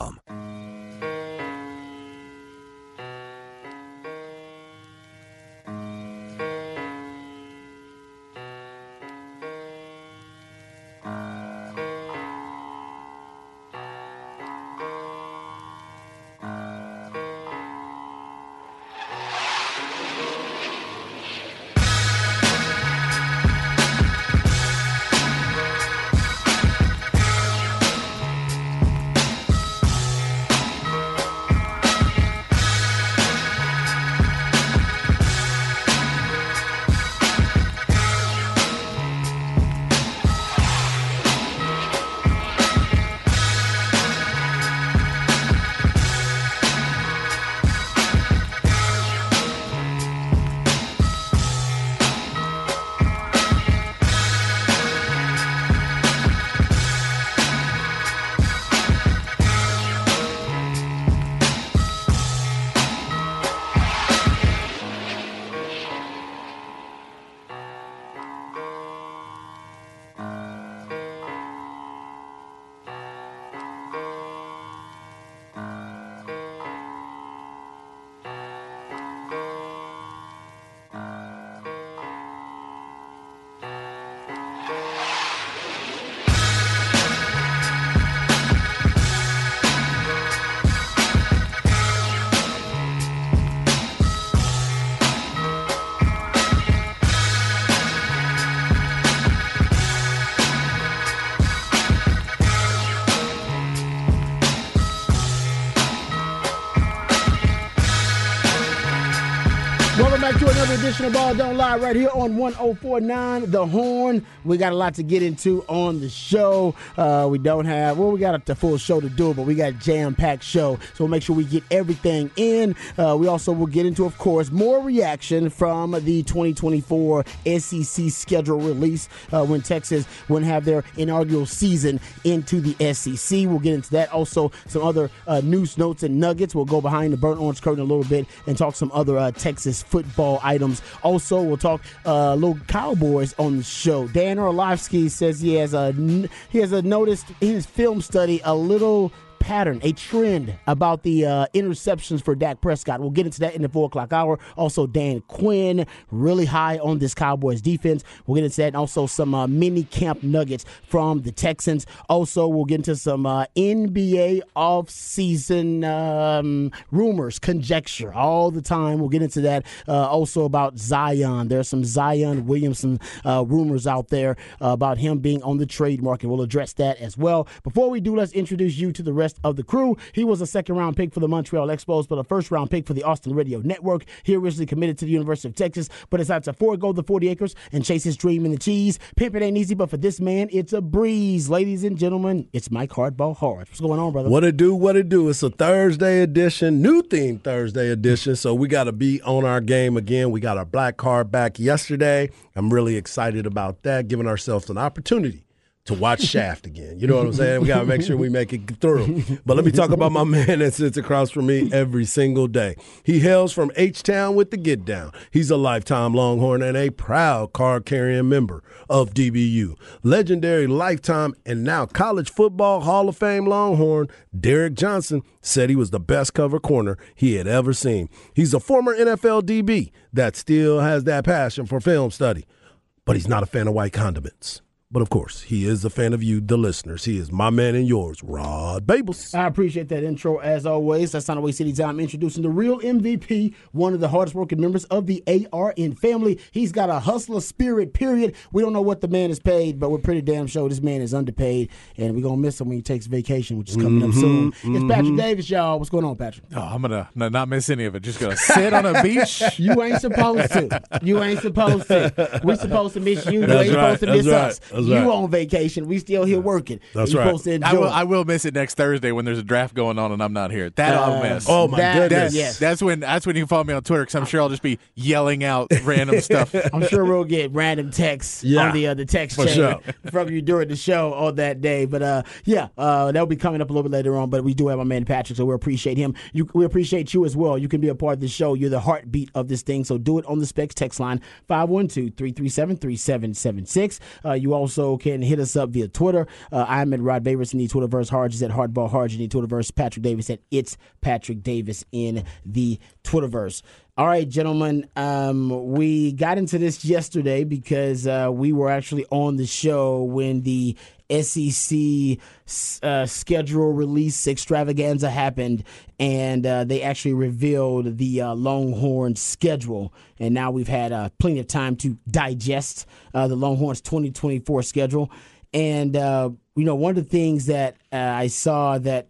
Welcome another edition of Ball Don't Lie right here on 1049 The Horn. We got a lot to get into on the show. Uh, we don't have, well, we got a full show to do, but we got jam packed show. So we'll make sure we get everything in. Uh, we also will get into, of course, more reaction from the 2024 SEC schedule release uh, when Texas will have their inaugural season into the SEC. We'll get into that. Also, some other uh, news notes and nuggets. We'll go behind the burnt orange curtain a little bit and talk some other uh, Texas football items. Also, we'll talk uh, little Cowboys on the show. Dan Orlovsky says he has a he has a noticed his film study a little pattern, a trend about the uh, interceptions for Dak Prescott. We'll get into that in the four o'clock hour. Also, Dan Quinn, really high on this Cowboys defense. We'll get into that and also some uh, mini camp nuggets from the Texans. Also, we'll get into some uh, NBA offseason um, rumors, conjecture all the time. We'll get into that. Uh, also, about Zion. There's some Zion Williamson uh, rumors out there about him being on the trade market. We'll address that as well. Before we do, let's introduce you to the rest of the crew. He was a second round pick for the Montreal Expos, but a first round pick for the Austin Radio Network. He originally committed to the University of Texas, but decided to forego the 40 acres and chase his dream in the cheese. Pimping ain't easy, but for this man, it's a breeze. Ladies and gentlemen, it's Mike Hardball Hard. What's going on, brother? What it do, what it do. It's a Thursday edition, new theme Thursday edition. So we got to be on our game again. We got our black card back yesterday. I'm really excited about that, giving ourselves an opportunity to watch Shaft again. You know what I'm saying? We got to make sure we make it through. But let me talk about my man that sits across from me every single day. He hails from H Town with the Get Down. He's a lifetime Longhorn and a proud card carrying member of DBU. Legendary lifetime and now college football Hall of Fame Longhorn, Derrick Johnson, said he was the best cover corner he had ever seen. He's a former NFL DB that still has that passion for film study, but he's not a fan of white condiments. But of course, he is a fan of you, the listeners. He is my man and yours, Rod Babers. I appreciate that intro as always. That's not a waste any time introducing the real MVP, one of the hardest working members of the ARN family. He's got a hustler spirit, period. We don't know what the man is paid, but we're pretty damn sure this man is underpaid, and we're going to miss him when he takes vacation, which is coming Mm-hmm, up soon. It's Patrick Davis, y'all. What's going on, Patrick? Oh, I'm gonna no, not miss any of it. Just gonna sit on a beach. You ain't supposed to. You ain't supposed to. We're supposed to miss you. You That's ain't right. supposed to miss right. us. That's you right. on vacation. We still here working. That's you right. Supposed to enjoy. I will, I will miss it next Thursday when there's a draft going on and I'm not here. That I'll miss. Oh, my That- goodness. yes. That's when that's when you can follow me on Twitter because I'm sure I'll just be yelling out random stuff. I'm sure we'll get random texts Yeah, on the uh, the text for chain sure. from you during the show on that day. But uh, yeah, uh, that'll be coming up a little bit later on. But we do have my man Patrick, so we appreciate him. You, we appreciate you as well. You can be a part of the show. You're the heartbeat of this thing. So do it on the Specs text line 512-337-3776. Uh, you also can hit us up via Twitter. Uh, I'm at Rod Davis in the Twitterverse. Harge is at Hardball Harge in the Twitterverse. Patrick Davis at It's Patrick Davis in the Twitterverse. All right, gentlemen. Um, we got into this yesterday because uh, we were actually on the show when the SEC uh, schedule release extravaganza happened, and uh, they actually revealed the uh, Longhorn schedule. And now we've had uh, plenty of time to digest uh, the Longhorns 2024 schedule. And uh, you know, one of the things that I saw that.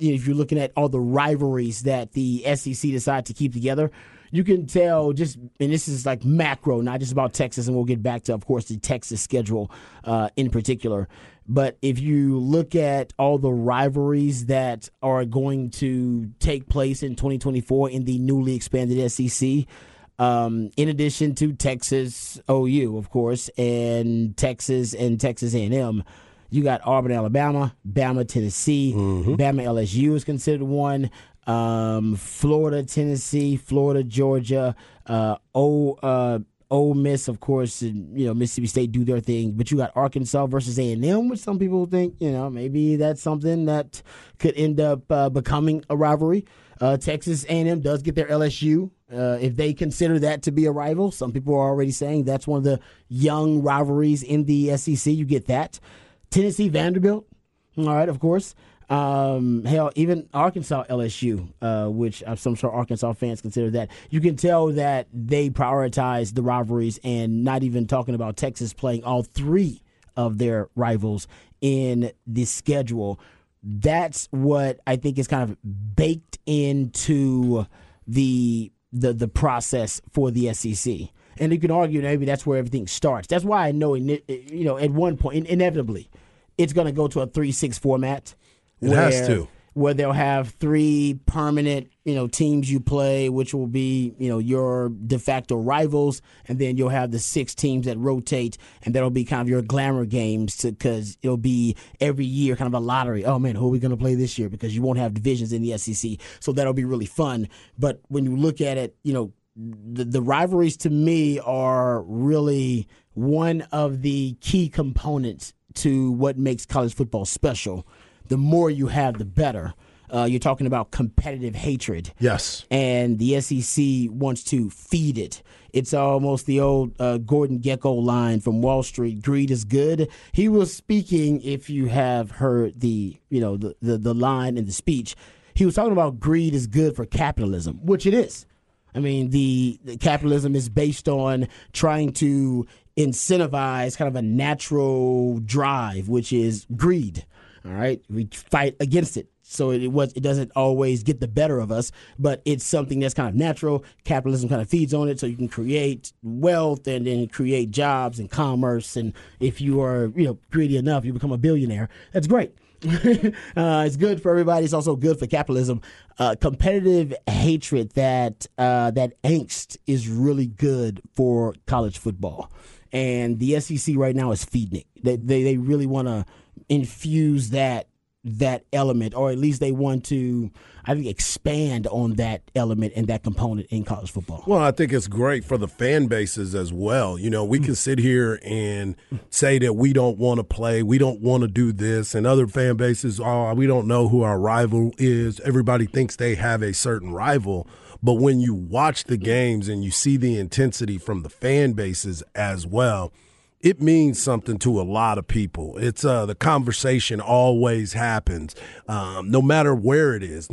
If you're looking at all the rivalries that the SEC decided to keep together, you can tell just, and this is like macro, not just about Texas, and we'll get back to, of course, the Texas schedule uh, in particular. But if you look at all the rivalries that are going to take place in 2024 in the newly expanded SEC, um, in addition to Texas OU, of course, and Texas and Texas A&M, you got Auburn, Alabama, Bama, Tennessee, Bama, LSU is considered one. Um, Florida, Tennessee, Florida, Georgia, uh, uh, Ole Miss, of course, and you know Mississippi State do their thing, but you got Arkansas versus A and M, which some people think you know maybe that's something that could end up uh, becoming a rivalry. Uh, Texas A and M does get their LSU. Uh, if they consider that to be a rival, some people are already saying that's one of the young rivalries in the SEC. You get that. Tennessee Vanderbilt, all right, of course. Um, hell, even Arkansas LSU, uh, which I'm sure Arkansas fans consider that. You can tell that they prioritize the rivalries and not even talking about Texas playing all three of their rivals in the schedule. That's what I think is kind of baked into the the the process for the SEC. And you can argue maybe that's where everything starts. That's why I know, you know, at one point, inevitably, it's going to go to a three-six format. It has to. Where they'll have three permanent, you know, teams you play, which will be, you know, your de facto rivals, and then you'll have the six teams that rotate, and that'll be kind of your glamour games, because it'll be every year kind of a lottery. Oh man, who are we going to play this year? Because you won't have divisions in the SEC, so that'll be really fun. But when you look at it, you know, the, the rivalries to me are really one of the key components to what makes college football special. The more you have, the better. Uh, you're talking about competitive hatred. Yes. And the SEC wants to feed it. It's almost the old uh, Gordon Gekko line from Wall Street. Greed is good. He was speaking. If you have heard the, you know, the the, the line in the speech, he was talking about greed is good for capitalism, which it is. I mean, the, the capitalism is based on trying to incentivize kind of a natural drive, which is greed. All right, we fight against it, so it, was it doesn't always get the better of us, but it's something that's kind of natural. Capitalism kind of feeds on it, so you can create wealth and then create jobs and commerce. And if you are you know greedy enough, you become a billionaire. That's great. uh, it's good for everybody. It's also good for capitalism. Uh, competitive hatred that uh, that angst is really good for college football, and the SEC right now is feeding it. They they, they really want to infuse that that element, or at least they want to, I think, expand on that element and that component in college football. Well, I think it's great for the fan bases as well. You know, we hmm. can sit here and say that we don't want to play, we don't want to do this, and other fan bases, oh, we don't know who our rival is. Everybody thinks they have a certain rival. But when you watch the games and you see the intensity from the fan bases as well, it means something to a lot of people. It's uh, the conversation always happens, um, no matter where it is.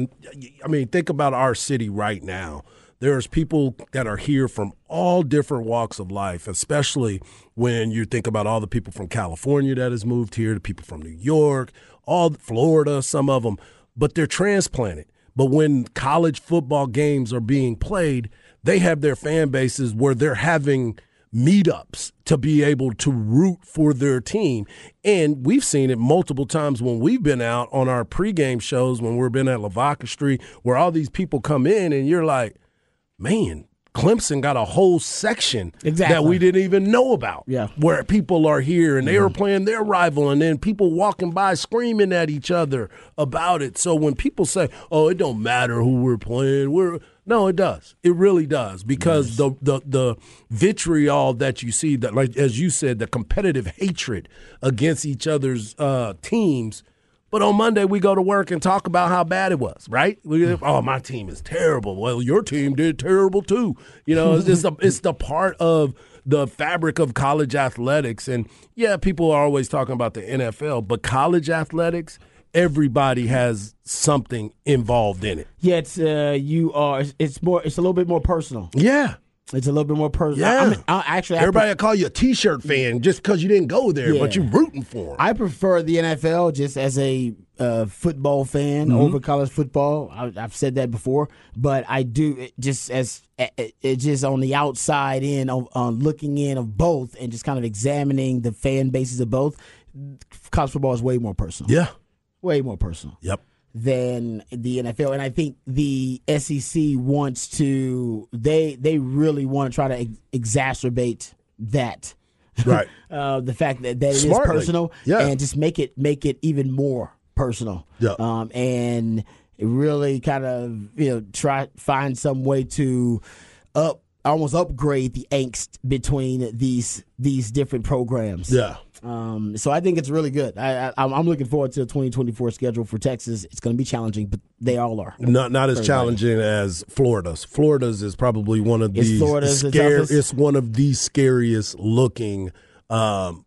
I mean, think about our city right now. There's people that are here from all different walks of life, especially when you think about all the people from California that has moved here, the people from New York, all Florida, some of them, but they're transplanted. But when college football games are being played, they have their fan bases where they're having meetups to be able to root for their team. And we've seen it multiple times when we've been out on our pregame shows when we've been at Lavaca Street, where all these people come in and you're like, man, Clemson got a whole section Exactly. that we didn't even know about. Yeah. Where people are here and they are mm-hmm. playing their rival and then people walking by screaming at each other about it. So when people say, "Oh, it don't matter who we're playing," we're no, it does. It really does because the, the the vitriol that you see that like as you said, the competitive hatred against each other's uh, teams but on Monday, we go to work and talk about how bad it was, right? We, oh, my team is terrible. Well, your team did terrible too. You know, it's just a, it's the part of the fabric of college athletics. And yeah, people are always talking about the NFL, but college athletics, everybody has something involved in it. Yeah, it's uh, you are. It's, it's more. It's a little bit more personal. Yeah. It's a little bit more personal. Yeah. I, I mean, I, actually, I Everybody will call you a T-shirt fan just because you didn't go there, but you're rooting for them. I prefer the NFL just as a uh, football fan over college football. I, I've said that before, but I do it just as it, it just on the outside in of on looking in of both and just kind of examining the fan bases of both. College football is way more personal. yeah. Way more personal Yep. than the NFL, and I think the SEC wants to. They they really want to try to ex- exacerbate that Right. uh, the fact that, that it is Smartly. personal Yeah. and just make it make it even more personal. Yeah. Um, and really kind of you know try find some way to up almost upgrade the angst between these these different programs. Yeah. Um, so I think it's really good. I, I I'm I'm looking forward to the 2024 schedule for Texas. It's going to be challenging, but they all are. Not not as challenging as Florida's. Florida's is probably one of the Florida's scare? It's one of the scariest looking um,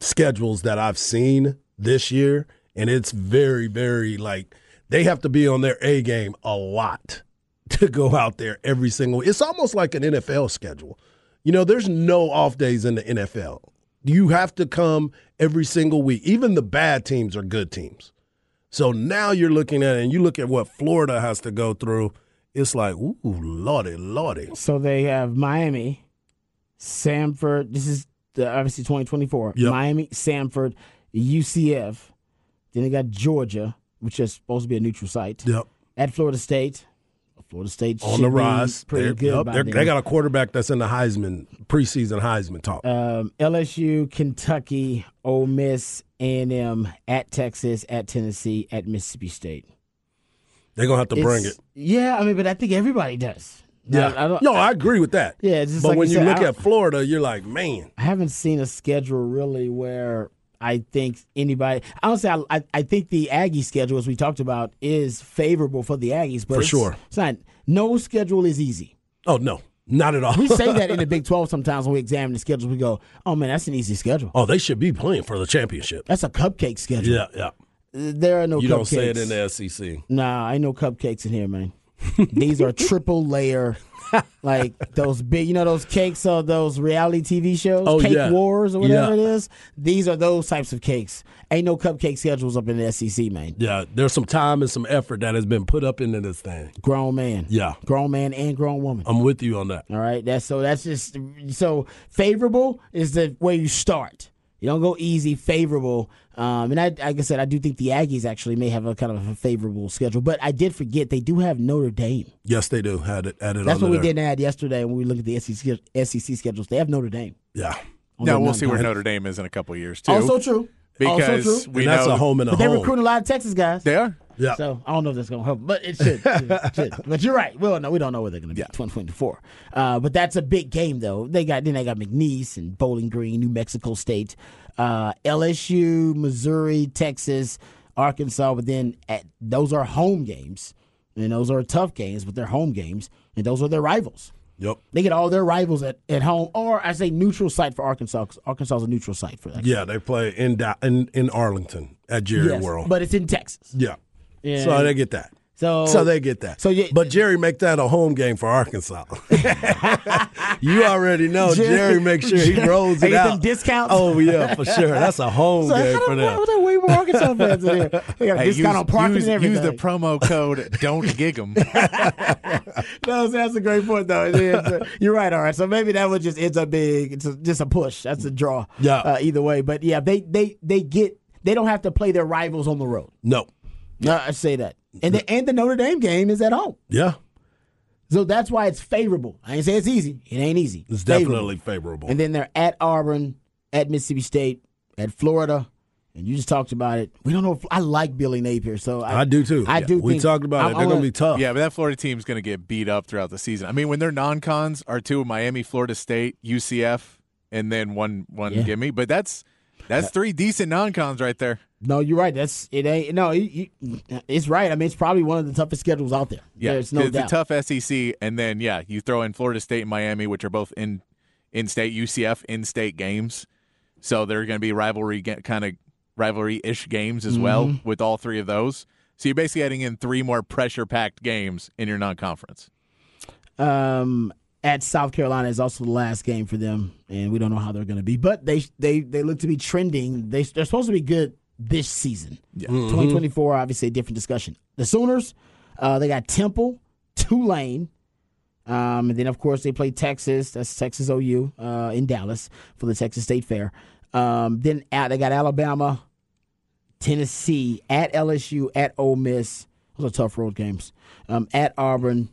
schedules that I've seen this year, and it's very very like they have to be on their A game a lot to go out there every single. It's almost like an NFL schedule. You know, there's no off days in the NFL. You have to come every single week. Even the bad teams are good teams. So now you're looking at it and you look at what Florida has to go through. It's like, ooh, lordy, lordy. So they have Miami, Samford. This is the, obviously 2024. Yep. Miami, Samford, UCF. Then they got Georgia, which is supposed to be a neutral site. Yep. At Florida State. Florida State On the rise. Pretty They're- good. yep, they got a quarterback that's in the Heisman, preseason Heisman talk. um, LSU, Kentucky, Ole Miss, A&M, at Texas, at Tennessee, at Mississippi State. They're going to have to bring it. Yeah, I mean, but I think everybody does. Yeah. I, I no, I agree with that. Yeah, it's just but like when you you, said, look at Florida, you're like, man. I haven't seen a schedule really where I think anybody. I don't say I, I, think the Aggie schedule, as we talked about, is favorable for the Aggies, but For it's, sure. it's not. No schedule is easy. Oh, no, not at all. We say that in the Big Twelve sometimes when we examine the schedule. We go, "Oh man, that's an easy schedule. oh, they should be playing for the championship. That's a cupcake schedule." Yeah, yeah. There are no You cupcakes. don't say it in the SEC. Nah, ain't no cupcakes in here, man. These are triple layer, like those big, you know, those cakes of those reality TV shows, Oh, Cake yeah. Wars or whatever Yeah. it is. These are those types of cakes. Ain't no cupcake schedules up in the SEC, man. Yeah, there's some time and some effort that has been put up into this thing. Grown man, Yeah. grown man and grown woman. I'm with you on that. All right, that's so that's just so favorable is the way you start. You don't go easy, favorable. Um, and I, like I said, I do think the Aggies actually may have a kind of a favorable schedule, but I did forget they do have Notre Dame. Yes, they do. Had it added That's onto what we there. didn't add yesterday when we looked at the SEC, SEC schedules. They have Notre Dame. Yeah. on No, we'll see where. Notre Dame is in a couple of years too. Also true. also true. we and that's know a home and a But they home. recruit a lot of Texas guys. They are. yeah. So I don't know if that's going to help, but it should. it should. But you're right. Well, no, we don't know where they're going to be. Yeah. 2024. Uh, but that's a big game, though. They got then they got McNeese and Bowling Green, New Mexico State, uh, LSU, Missouri, Texas, Arkansas. But then at, those are home games, and those are tough games, but they're home games, and those are their rivals. Yep. They get all their rivals at, at home, or I say neutral site for Arkansas. 'cause Arkansas is a neutral site for that. Yeah, they play in in, in Arlington at Jerry Yes, World. but it's in Texas. yeah. Yeah. So they get that. So So they get that. So yeah, but Jerry make that a home game for Arkansas. you already know Jerry- Jerry, makes sure he rolls it get them out. discounts? Oh yeah, for sure. That's a home So game for the- them. why- there way more Arkansas fans in here. They got a Hey, discount use, on parking use, and everything. use the promo code Don't Gig 'em. no, that's a great point, though. It is. You're right. All right. So maybe that would just ends up being it's a, just a push. That's a draw. Yeah. Uh, either way, but yeah, they they they get they don't have to play their rivals on the road. No. No, I say that. And the and the Notre Dame game is at home, Yeah. so that's why it's favorable. I ain't say it's easy. It ain't easy. It's Favorable. definitely favorable. And then they're at Auburn, at Mississippi State, at Florida. And you just talked about it. We don't know. If, I like Billy Napier, so I, I do too. I Yeah, do. We think- talked about I'm- it. They're going to be tough. Yeah, but that Florida team's going to get beat up throughout the season. I mean, when their non-cons are two Miami, Florida State, UCF, and then one one Yeah. gimme. But that's that's three decent non-cons right there. No, you're right. That's it. Ain't no. It's right. I mean, it's probably one of the toughest schedules out there. Yeah, There's no it's doubt. a tough SEC, and then yeah, you throw in Florida State and Miami, which are both in in-state UCF in-state games, so they're going to be rivalry kind of rivalry-ish games as well Mm-hmm. with all three of those. So you're basically adding in three more pressure-packed games in your non-conference. um, at South Carolina is also the last game for them, and we don't know how they're going to be. But they they they look to be trending. They they're supposed to be good this season. Yeah. 2024, obviously a different discussion. The Sooners, uh, they got Temple, Tulane. Um, and then, of course, they play Texas. That's Texas OU uh, in Dallas for the Texas State Fair. Um, then out, they got Alabama, Tennessee, at LSU, at Ole Miss. Those are tough road games. Um, at Auburn,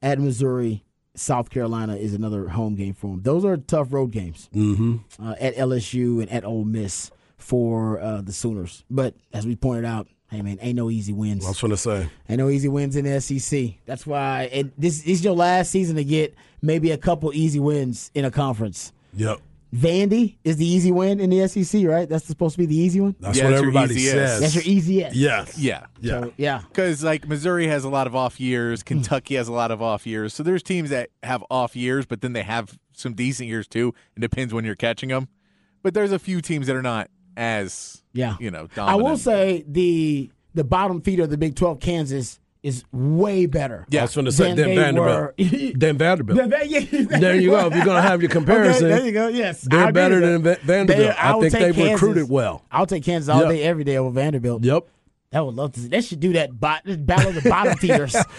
at Missouri, South Carolina is another home game for them. Those are tough road games. Mm-hmm. Uh, at LSU and at Ole Miss for uh, the Sooners. But as we pointed out, hey man, ain't no easy wins. I was going to say. Ain't no easy wins in the SEC. That's why it, this, this is your last season to get maybe a couple easy wins in a conference. Yep. Vandy is the easy win in the SEC, right? That's supposed to be the easy one. That's Yeah, what it's your everybody says. That's your easiest. Yes. Yeah, Yeah. So, yeah. Because like Missouri has a lot of off years, hmm. Kentucky has a lot of off years. So there's teams that have off years, but then they have some decent years too. It depends when you're catching them. But there's a few teams that are not as Yeah. you know. I will say the the bottom feeder of the Big 12, Kansas, is way better. I was going to say Than they Vanderbilt. Dan Vanderbilt. They- yeah, there you go. If you're going to have your comparison, Okay, there you go. Yes, they're I better than that. Vanderbilt. They- I will think they've Kansas. recruited well. I'll take Kansas all Yep. day, every day over Vanderbilt. Yep. I would love to see. They should do that bot, battle of the bottom feeders.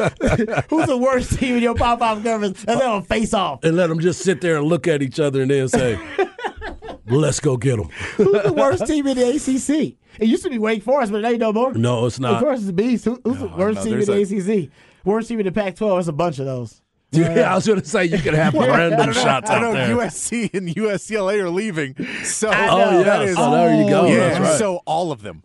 Who's the worst team in your pop-up conference? And let them face off. And let them just sit there and look at each other and then say, let's go get them. Who's the worst team in the ACC? It used to be Wake Forest, but they no more. No, it's Wake not. Forest is the beast. Who, who's the worst no, team in there's the ACC? Worst team in the Pac-12. There's a bunch of those. Yeah, I was going to say you could have random shots I know there. USC and USCLA are leaving. So Oh, yeah. that is, so there you go. yeah. That's right. So all of them.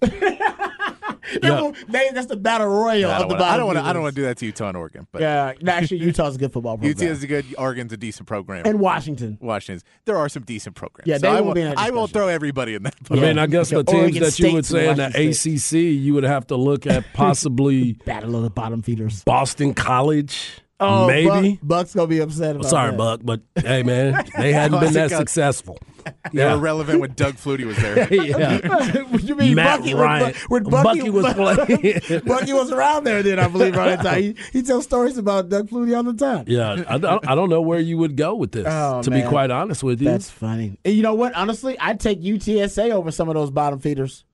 Yeah. They, that's the battle royal I of don't the wanna- I don't want to. I don't want to do that to Utah and Oregon, but Yeah, no, actually, Utah's a good football program. UT is a good. Oregon's a decent program. and Washington. Washington's. There are some decent programs. Yeah, so they I won't won't. be I won't throw everybody in that. I mean, Yeah. I guess the teams Oregon that you would say in the Washington ACC, you would have to look at possibly Battle of the bottom feeders. Boston College, Oh, maybe. Buck, Buck's gonna be upset about Sorry, that. Buck, but hey, man, they hadn't been that successful. They were relevant when Doug Flutie was there. yeah. What you mean Matt Bucky? Ryan. When, when Bucky, Bucky was playing. Bucky was around there then, I believe, around that time. He, he tells stories about Doug Flutie all the time. Yeah, I, don't- I don't know where you would go with this. Oh, to man. be quite honest with you, That's funny. And you know what? Honestly, I'd take UTSA over some of those bottom feeders.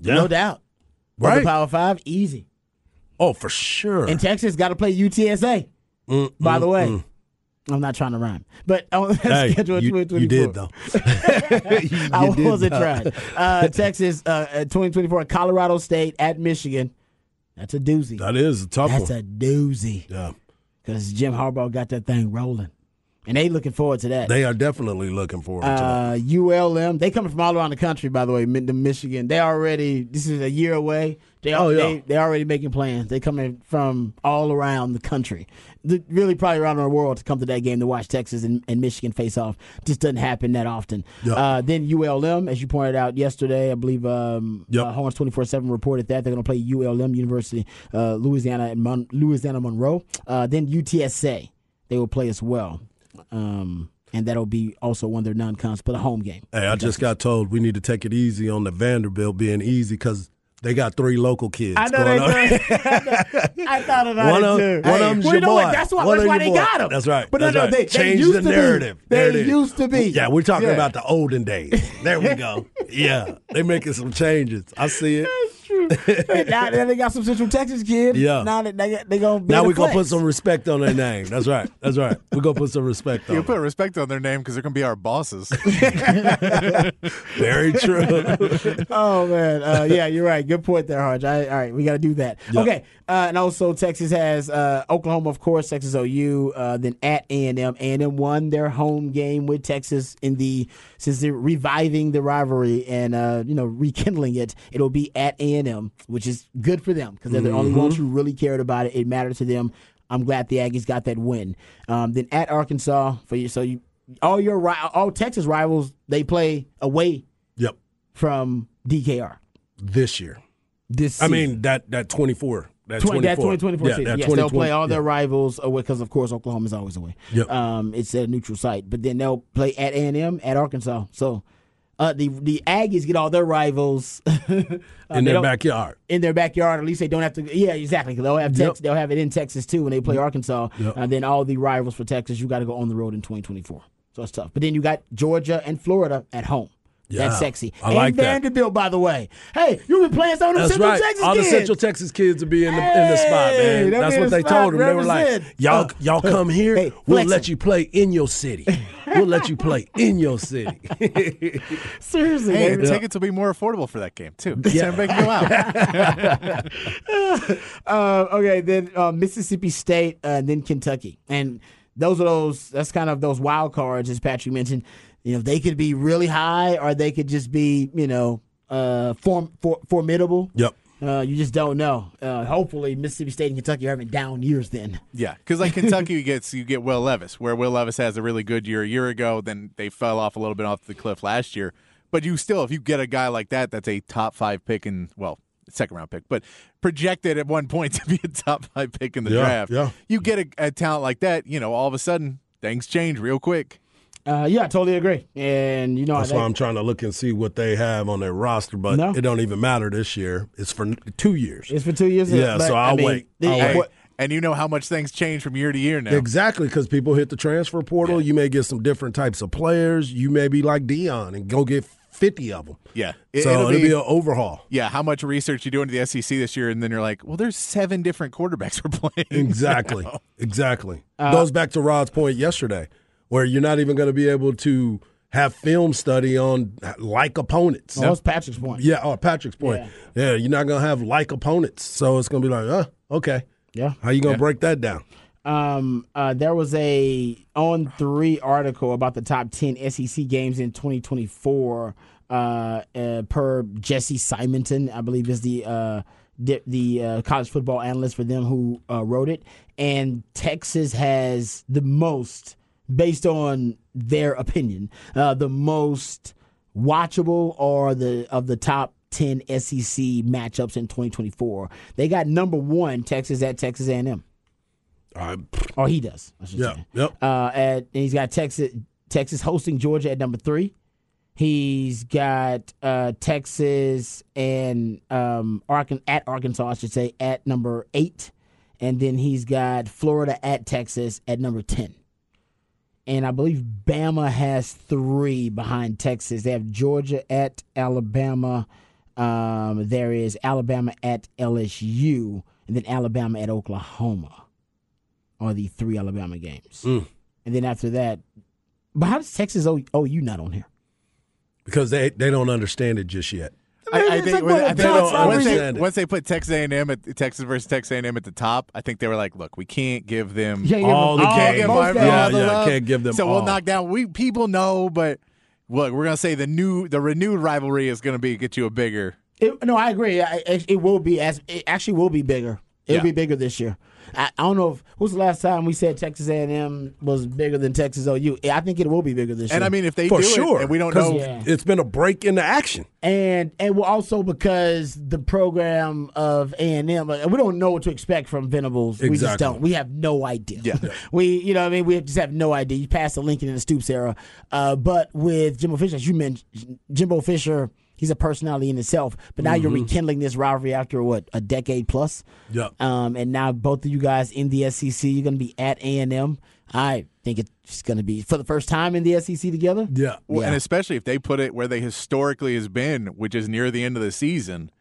yeah. No doubt. Over Right. Power Five, easy. Oh, for sure. And Texas got to play UTSA. Mm, By mm, the way, mm. I'm not trying to rhyme, but on Hey, schedule you, you did though. You- I you did, wasn't though. trying. Uh, Texas, uh, uh, 2024, Colorado State at Michigan. That's a doozy. That is a tough one. That's one. a doozy yeah, because Jim Harbaugh got that thing rolling, and they looking forward to that. they are definitely looking forward to that. uh, ULM, they coming from all around the country. By the way, to Michigan, they already. This is a year away. They Oh, yeah. they they already making plans. They coming from all around the country, The- really probably around the world to come to that game to watch Texas and, and Michigan face off. Just doesn't happen that often. Yeah. Uh, then ULM, as you pointed out yesterday, I believe um, Yep. uh, Horns twenty four seven reported that they're going to play ULM University, uh, Louisiana and Mon- Louisiana Monroe. Uh, then UTSA, they will play as well. Um, and that'll be also one of their non-cons, but a home game. Hey, I just got told we need to take it easy on the Vanderbilt being easy because They got three local kids. I know they do. I thought about One it of- too. one of them's well, your you know what? boy. That's why, that's why they boy. got them. That's right. But That's no, no, right. they, they used the narrative. Be. They is. used to be. Yeah, we're talking Yeah. about the olden days. There we go. Yeah, they making some changes. I see it. Hey, now, now they got some Central Texas kids. Yeah. Now they, they, they gonna be Now we're gonna put some respect on their name. That's right. That's right. We're gonna put some respect on. You it. put respect on their name because they're going to be our bosses. Very true. Oh man, uh, yeah, you're right. Good point there, Hodge. I, all right, we got to do that. Yep. Okay, uh, and also Texas has uh, Oklahoma, of course, Texas OU. Uh, then at A and M, A and M won their home game with Texas in the since they're reviving the rivalry and uh, you know rekindling it. It'll be at A and M, which is good for them because they're the only ones who really cared about it. It mattered to them. I'm glad the Aggies got that win. Um, then at Arkansas for you, so you all your all Texas rivals they play away yep. from DKR This year. this I mean that that twenty four. That 20, that 24. 2024 yeah, season. that Yes, they'll play all their yeah. rivals away because, of course, Oklahoma's always away. Yep. Um, it's at a neutral site, but then they'll play at A and M at Arkansas. So, uh, the the Aggies get all their rivals uh, in their backyard. in their backyard. At least they don't have to. Yeah, exactly. they'll have Tex, Yep. they'll have it in Texas too when they play Arkansas. Yep. And then all the rivals for Texas, you got to go on the road in 2024. So it's tough. But then you got Georgia and Florida at home. That's sexy. I and like that. Vanderbilt, by the way. Hey, you've been playing some of them That's Central right. Texas All the. Central Texas kids will be in the in the spot, man. That's what the they told them. They were like, "Y'all, Uh, y'all come here. hey, we'll flex let 'em." you play in your city. we'll let you play in your city." Seriously, hey, baby. the tickets will be more affordable for that game, too. Yeah. So make go out. Uh, okay, then uh, Mississippi State, uh, and then Kentucky, and those are those. That's kind of those wild cards, as Patrick mentioned. You know, they could be really high, or they could just be, you know, uh, form, for, formidable. yep. Uh, you just don't know. Uh, hopefully, Mississippi State and Kentucky are having down years. Then Yeah, because like Kentucky gets you get Will Levis, where Will Levis has a really good year a year ago, then they fell off a little bit off the cliff last year. But you still, if you get a guy like that, that's a top five pick in well, second round pick, but projected at one point to be a top five pick in the Yeah, draft. yeah. You get a, a talent like that, you know, all of a sudden things change real quick. Uh, yeah, I totally agree. And you know, That's they- why I'm trying to look and see what they have on their roster, but No. it don't even matter this year. It's for two years. it's for two years. Yeah, but, so I I'll mean, wait. the- I'll Hey, wait. and you know how much things change from year to year now. Exactly, because people hit the transfer portal. You may get some different types of players. You may be like Deion and go get 50 of them. Yeah, It- so it'll it'll, be, be- an overhaul. Yeah, how much research you do into the SEC this year, and then you're like, well, there's seven different quarterbacks we're playing. Exactly. Exactly. Uh, Goes back to Rod's point yesterday, where you're not even going to be able to have film study on like opponents. Well, that's Patrick's point. Yeah, oh, Patrick's point. Yeah, you're not going to have like opponents. So it's going to be like, uh, okay. Yeah. How you going to break that down? um, uh, there was a on three article about the top ten SEC games in 2024. Uh, uh, per Jesse Simonton, I believe is the uh, the, the uh, college football analyst for them who uh, wrote it, and Texas has the most, based on their opinion, uh, the most watchable or the of the top 10 SEC matchups in 2024. They got number one Texas at Texas A&M. All right. Or he does, I should Yeah, say. yep. Uh, at and he's got Texas Texas hosting Georgia at number three. He's got uh, Texas and um, Arkan- at Arkansas, I should say, at number eight, and then he's got Florida at Texas at number ten. And I believe Bama has three behind Texas. They have Georgia at Alabama. Um, there is Alabama at LSU, and then Alabama at Oklahoma are the three Alabama games. Mm. And then after that, but how does Texas OU not on here? Because they, they don't understand it just yet. I, I think, like one I think once, they, once they put Texas A&M at Texas versus Texas A&M at the top, I think they were like, "Look, we can't give them Yeah, All the all- games. give most my games. Yeah, all the yeah, can't give them So all. we'll knock down. We people know, but look, we're gonna say the new, the renewed rivalry is gonna be get you a bigger. It, no, I agree. I, it, it will be as it actually will be bigger. It'll Yeah. be bigger this year. I, I don't know if who's the last time we said Texas A&M was bigger than Texas OU. I think it will be bigger this year. And. I mean, if they For do sure. it, and we don't know, Yeah. It's been a break in the action. and and well, also because the program of A and M, we don't know what to expect from Venables. We just don't. We have no idea. Yeah. we you know what I mean we just have no idea. You passed the Lincoln and the Stoops era, uh, but with Jimbo Fisher, as you mentioned, Jimbo Fisher. He's a personality in itself. But now you're rekindling this rivalry after what a decade plus. Yep. Um, and now both of you guys in the SEC, you're going to be at A and M. I think it's going to be for the first time in the SEC together. Yeah. Well, Yeah. And especially if they put it where they historically has been, which is near the end of the season,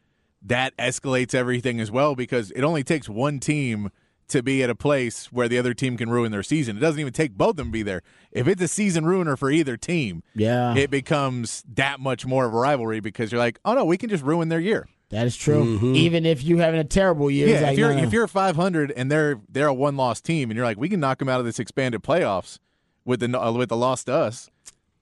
that escalates everything as well because it only takes one team to be at a place where the other team can ruin their season. It doesn't even take both of them to be there. If it's a season ruiner for either team, Yeah. it becomes that much more of a rivalry because you're like, oh no, we can just ruin their year. That is true. Mm-hmm. Even if you're having a terrible year, Yeah, like, if you're no, no. if you're 500 and they're they're a one loss team and you're like, we can knock them out of this expanded playoffs with the uh, with the loss to us.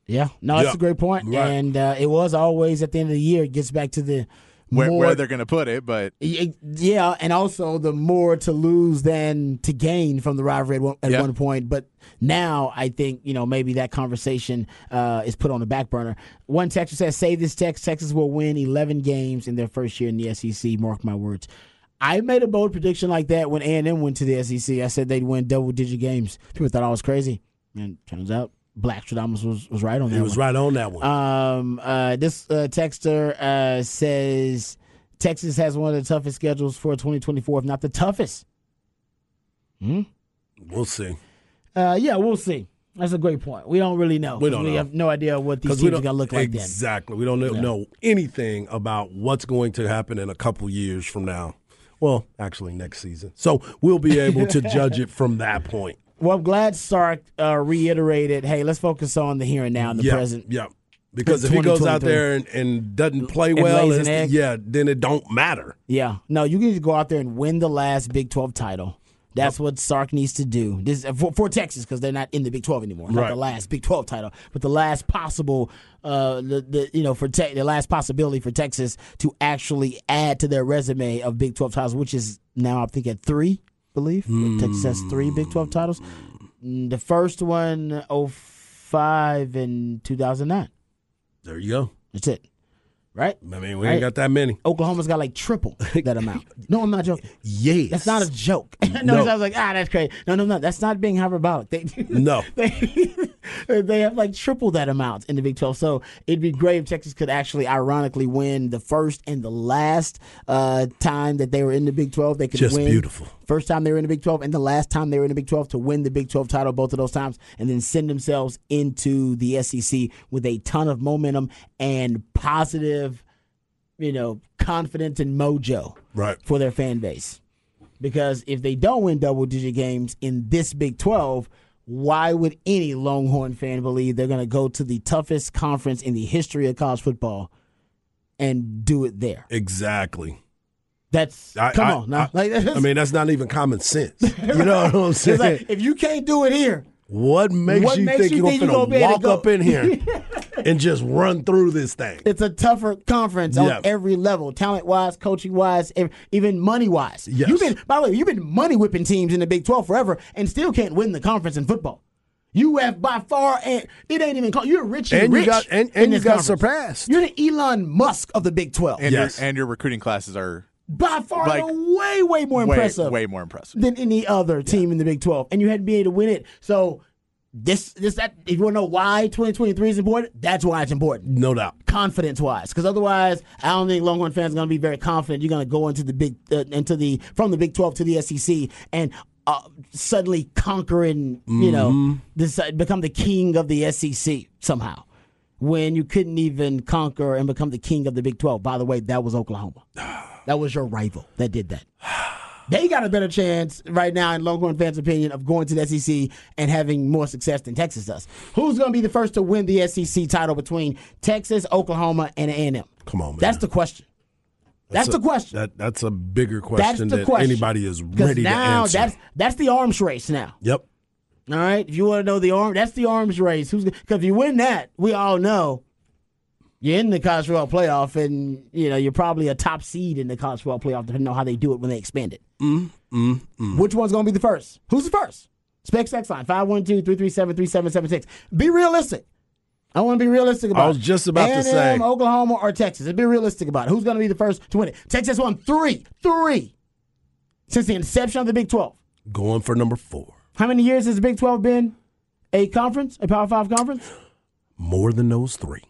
yeah, no, that's Yeah. a great point. Right. And uh, it was always at the end of the year. It gets back to the Where, more where they're going to put it, but Yeah, and also the more to lose than to gain from the rivalry at one, at Yeah. one point. But now I think you know maybe that conversation uh, is put on the back burner. One Texas says, "Save this text. Texas will win 11 games in their first year in the SEC." Mark my words. I made a bold prediction like that when A and M went to the SEC. I said they'd win double digit games. People thought I was crazy, and turns out Black Stradamus was was right on that. He was one. right on that one. Um, uh, this uh, texter uh, says Texas has one of the toughest schedules for 2024, if not the toughest. Hmm? we'll see. Uh, yeah, we'll see. That's a great point. We don't really know. We don't We know. have no idea what these teams are going to look like then. exactly. We don't know, know anything about what's going to happen in a couple years from now. Well, actually, next season. So we'll be able to judge it from that point. Well, I'm glad Sark uh, reiterated, hey, let's focus on the here and now and the yeah, present. Yeah. Because if he goes out there and, and doesn't play And well, lays an it's- egg. yeah, then it don't matter. Yeah. No, you need to go out there and win the last Big 12 title. That's what Sark needs to do. This for, for Texas because they're not in the Big 12 anymore. Not Right. the last Big 12 title, but the last possible, uh, the, the you know for te- the last possibility for Texas to actually add to their resume of Big 12 titles, which is now I think at three. Believe Texas has three Big 12 titles. Mm, The first one, 05 and 2009. There you go. That's it. Right? I mean, we Right. ain't got that many. Oklahoma's got like triple that amount. No, I'm not joking. Yes. That's not a joke. no, No. I was like, ah, that's crazy. No, no, no. That's not being hyperbolic. They, No. they, they have like triple that amount in the Big 12. So it'd be great if Texas could actually, ironically, win the first and the last uh, time that they were in the Big 12. They could Just win. beautiful. First time they were in the Big 12 and the last time they were in the Big 12 to win the Big 12 title both of those times and then send themselves into the SEC with a ton of momentum and positive, you know, confidence and mojo Right. for their fan base. Because if they don't win double digit games in this Big 12, why would any Longhorn fan believe they're going to go to the toughest conference in the history of college football and do it there? Exactly. That's I- come I- on now. I- like, that's, I mean, that's not even common sense. You know what I'm saying? it's like if you can't do it here, what makes What you makes think you you're you going gonna to be able to walk go- up in here and just run through this thing? it's a tougher conference Yeah. on every level, talent wise, coaching wise, even money wise. Yes. You've been, by the way, you've been money whipping teams in the Big 12 forever and still can't win the conference in football. You have by far, and it ain't even close. You're rich and, And you rich got- and- and you this got conference. surpassed. You're the Elon Musk of the Big 12. and Yes. your and your recruiting classes are by far, like, way, way more way impressive. way more impressive. than any other team in the Big 12, and you had to be able to win it. So this, this, that. If you want to know why 2023 is important, that's why it's important. No doubt. Confidence wise, because otherwise, I don't think Longhorn fans are going to be very confident. You're going to go into the big, uh, into the from the Big 12 to the SEC, and uh, suddenly conquer and you know this, become the king of the SEC somehow. When you couldn't even conquer and become the king of the Big 12. By the way, that was Oklahoma. That was your rival that did that. They got a better chance right now, in Longhorn fans' opinion, of going to the SEC and having more success than Texas does. Who's going to be the first to win the SEC title between Texas, Oklahoma, and A&M? Come on, man. That's the question. That's, a- the question. That that's a bigger that's question question. anybody is ready to now answer. That's that's the arms race now. yep. All right, if you want to know the arm, that's the arms race. Who's because if you win that, we all know you're in the college football playoff, and you know you're probably a top seed in the college football playoff, depending on how they do it when they expand it. Mm, mm, mm. Which one's going to be the first? Who's the first? Spec sex line 512-337-3776. Be realistic. I want to be realistic about it. was just about to A&M, say. Oklahoma or Texas. Let's be realistic about it. Who's going to be the first to win it? Texas won three, three since the inception of the Big 12. Going for number four. How many years has the Big 12 been a conference, a Power 5 conference? More than those three.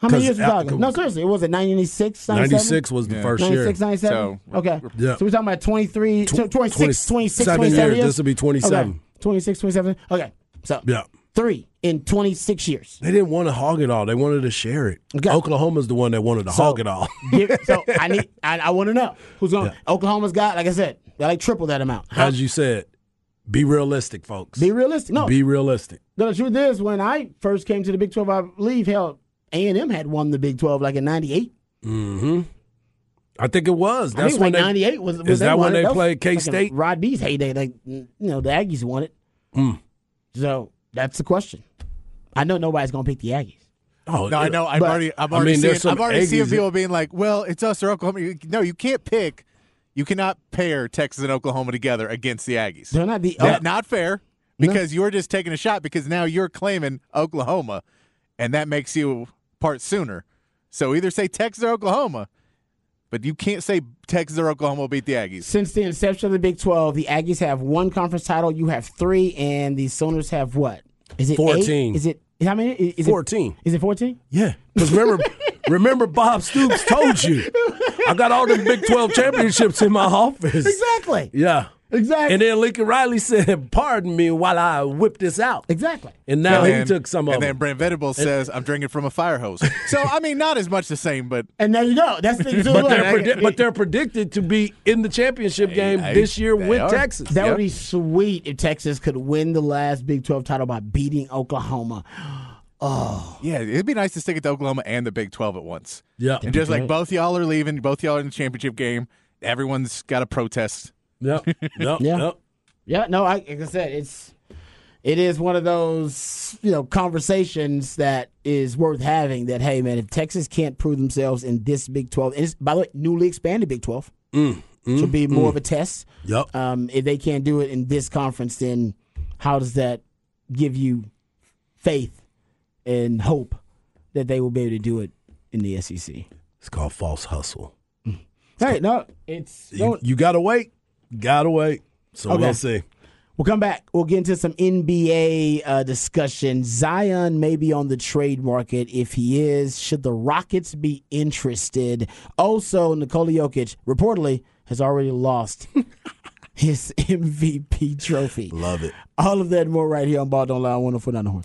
How many years we Al- talking? No, seriously, it was it 96, 97? 96 was the Yeah. first year. 96, 97? So, okay. Yeah. So we're talking about 23, Tw- 26, 26, 27 27 years. This will be 27. Okay. 26, 27. Okay. So Yeah. three in 26 years. They didn't want to hog it all. They wanted to share it. Okay. Oklahoma's the one that wanted to So- hog it all. Give- so I need, I, I want to know who's going. Yeah. Oklahoma's got, like I said, they like triple that amount. How- As you said, be realistic, folks. be realistic. No, Be realistic. the truth is, when I first came to the Big 12, I believe, hell, A and M had won the Big 12 like in '98. Mm-hmm. I think it was. I That's think it was when like they, '98 was, was is that won when they was played K-State? Rod B's heyday. Like you know, the Aggies won it. Mm. So that's the question. I know nobody's gonna pick the Aggies. Oh, No, I know. I'm But- already. I'm I already mean, seeing. I'm already seeing Aggies- people being like, "Well, it's us or Oklahoma." No, you can't pick. You cannot pair Texas and Oklahoma together against the Aggies. They're not the. Yeah, oh, not fair because you're just taking a shot because now you're claiming Oklahoma, and that makes you part sooner. So either say Texas or Oklahoma, but you can't say Texas or Oklahoma will beat the Aggies. Since the inception of the Big 12, the Aggies have one conference title. You have three, and the Sooners have what? Is it eight? 14. Is it how many? Is it 14. Is it 14? Yeah, because remember, remember, Bob Stoops told you, I got all the Big Twelve championships in my office. Exactly. Yeah, Exactly. and then Lincoln Riley said, "Pardon me while I whip this out." exactly. And now And he took some of And then them. Brent Venables says, "I'm drinking from a fire hose." So I mean, not as much the same, but And there you go. That's the thing. But Look, they're, predi- but they're predicted to be in the championship game hey, this year with are. Texas. That Yep. would be sweet if Texas could win the last Big 12 title by beating Oklahoma. Oh. Yeah, it'd be nice to stick it to Oklahoma and the Big 12 at once. Yeah. And just like both y'all are leaving, both y'all are in the championship game. Everyone's got to protest. Yep. Yep. Yeah. Yep. Yeah, no, I, like I said, it's it is one of those you know conversations that is worth having. That hey, man, if Texas can't prove themselves in this Big Twelve, and it's, by the way, newly expanded Big Twelve, mm, mm, should be more mm. of a test. Yep. Um, if they can't do it in this conference, then how does that give you faith and hope that they will be able to do it in the SEC? It's called false hustle. Hey, no, it's You, you gotta wait. Gotta wait. So Okay. we'll see. We'll come back. We'll get into some NBA uh, discussion. Zion may be on the trade market. If he is, should the Rockets be interested? Also, Nikola Jokic reportedly has already lost his MVP trophy. Love it. All of that and more right here on Ball Don't Lie. On the horn.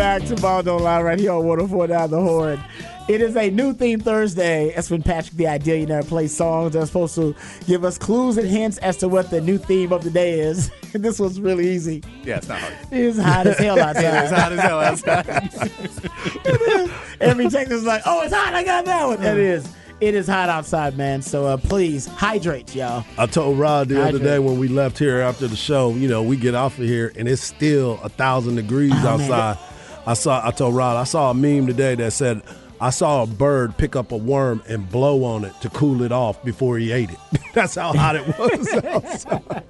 Back to Ball Don't Lie right here on 104 Down the Horn. It is a new theme Thursday. That's when Patrick the Ideal you know plays songs that are supposed to give us clues and hints as to what the new theme of the day is. this was really easy. Yeah, it's not hard. It's hot as hell outside. It's hot as hell outside. Every Texas is like, oh, it's hot. I got that one. It is. It is hot outside, man. So uh, please hydrate, y'all. I told Rod the other day when we left here after the show, you know, we get off of here and it's still a thousand degrees Oh, man. I saw I told Rod, I saw a meme today that said I saw a bird pick up a worm and blow on it to cool it off before he ate it. That's how hot it was. outside.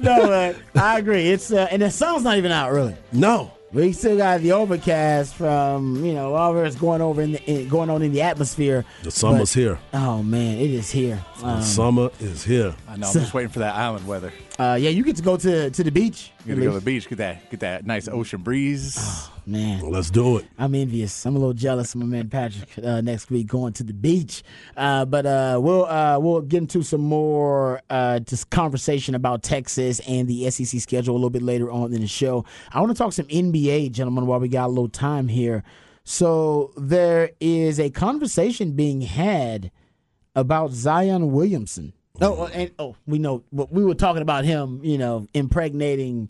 No, but I agree. It's uh, and the sun's not even out really. no. We still got the overcast from you know all that's going over in, the, in going on in the atmosphere. The summer's But- here. Oh man, it is here. The Um, summer is here. I know. I'm just waiting for that island weather. uh, yeah, you get to go to to the beach. You gotta go to the beach, get that, get that nice ocean breeze. Man, Let's do it. I'm envious. I'm a little jealous of my man Patrick uh, next week going to the beach. Uh, but uh, we'll uh, we'll get into some more uh, just conversation about Texas and the SEC schedule a little bit later on in the show. I want to talk some NBA NBA, gentlemen, while we got a little time here. So there is a conversation being had about Zion Williamson. Oh, and oh, we know we were talking about him, you know, impregnating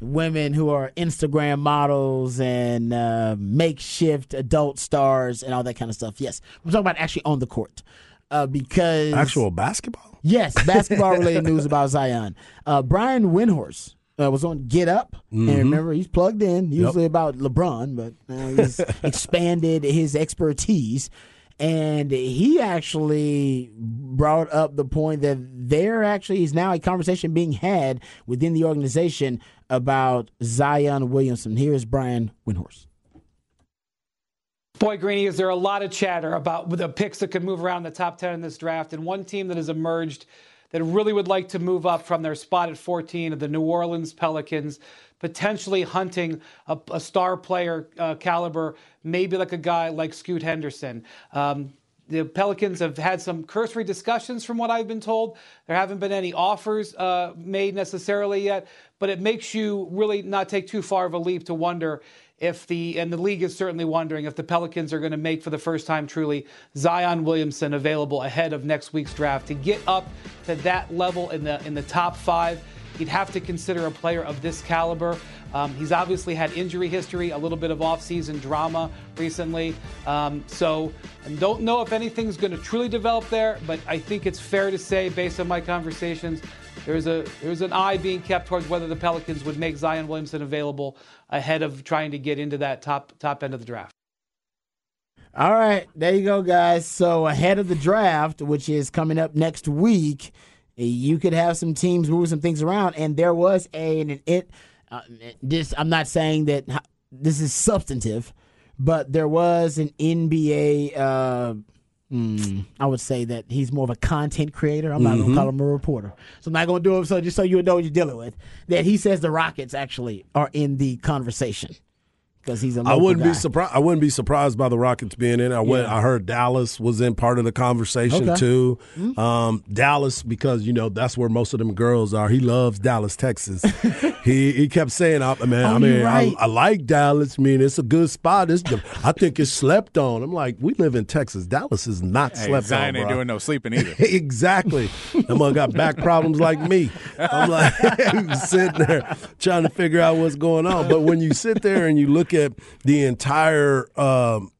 women who are Instagram models and uh, makeshift adult stars and all that kind of stuff. Yes, I'm talking about actually on the court uh, because actual basketball. Yes, basketball related news about Zion. Uh, Brian Windhorst uh, was on Get Up, mm-hmm. and remember he's plugged in. Usually yep. about LeBron, but uh, he's expanded his expertise. And he actually brought up the point that there actually is now a conversation being had within the organization about Zion Williamson. Here is Brian Windhorst. Boy, Greeny, is there a lot of chatter about the picks that could move around the top 10 in this draft? And one team that has emerged that really would like to move up from their spot at 14 of the New Orleans Pelicans, potentially hunting a, a star player uh, caliber, maybe like a guy like Scoot Henderson. Um, the Pelicans have had some cursory discussions, from what I've been told. There haven't been any offers uh, made necessarily yet, but it makes you really not take too far of a leap to wonder if the and the league is certainly wondering if the Pelicans are going to make for the first time truly Zion Williamson available ahead of next week's draft to get up to that level in the in the top five. You'd have to consider a player of this caliber. Um, he's obviously had injury history, a little bit of offseason drama recently. Um, so I don't know if anything's going to truly develop there, but I think it's fair to say, based on my conversations, there's a there's an eye being kept towards whether the Pelicans would make Zion Williamson available ahead of trying to get into that top top end of the draft. All right, there you go, guys. So ahead of the draft, which is coming up next week, you could have some teams move some things around, and there was a and it. Uh, this I'm not saying that this is substantive, but there was an NBA. Uh, Mm, I would say that he's more of a content creator. I'm not mm-hmm. going to call him a reporter. So I'm not going to do it. So just so you know what you're dealing with, that he says the Rockets actually are in the conversation because he's a. I wouldn't guy. be surprised. I wouldn't be surprised by the Rockets being in. I went. I heard Dallas was in part of the conversation okay. too. Mm-hmm. Um, Dallas because you know that's where most of them girls are. He loves Dallas, Texas. he he kept saying, "I man, oh, I mean, right. I, I, like Dallas. I mean, it's a good spot. It's the, I think it's slept on. I'm like, we live in Texas. Dallas is not hey, slept Zion on. ain't bro. doing no sleeping either. exactly. That man got back problems like me. I'm like sitting there trying to figure out what's going on. But when you sit there and you look at the entire um,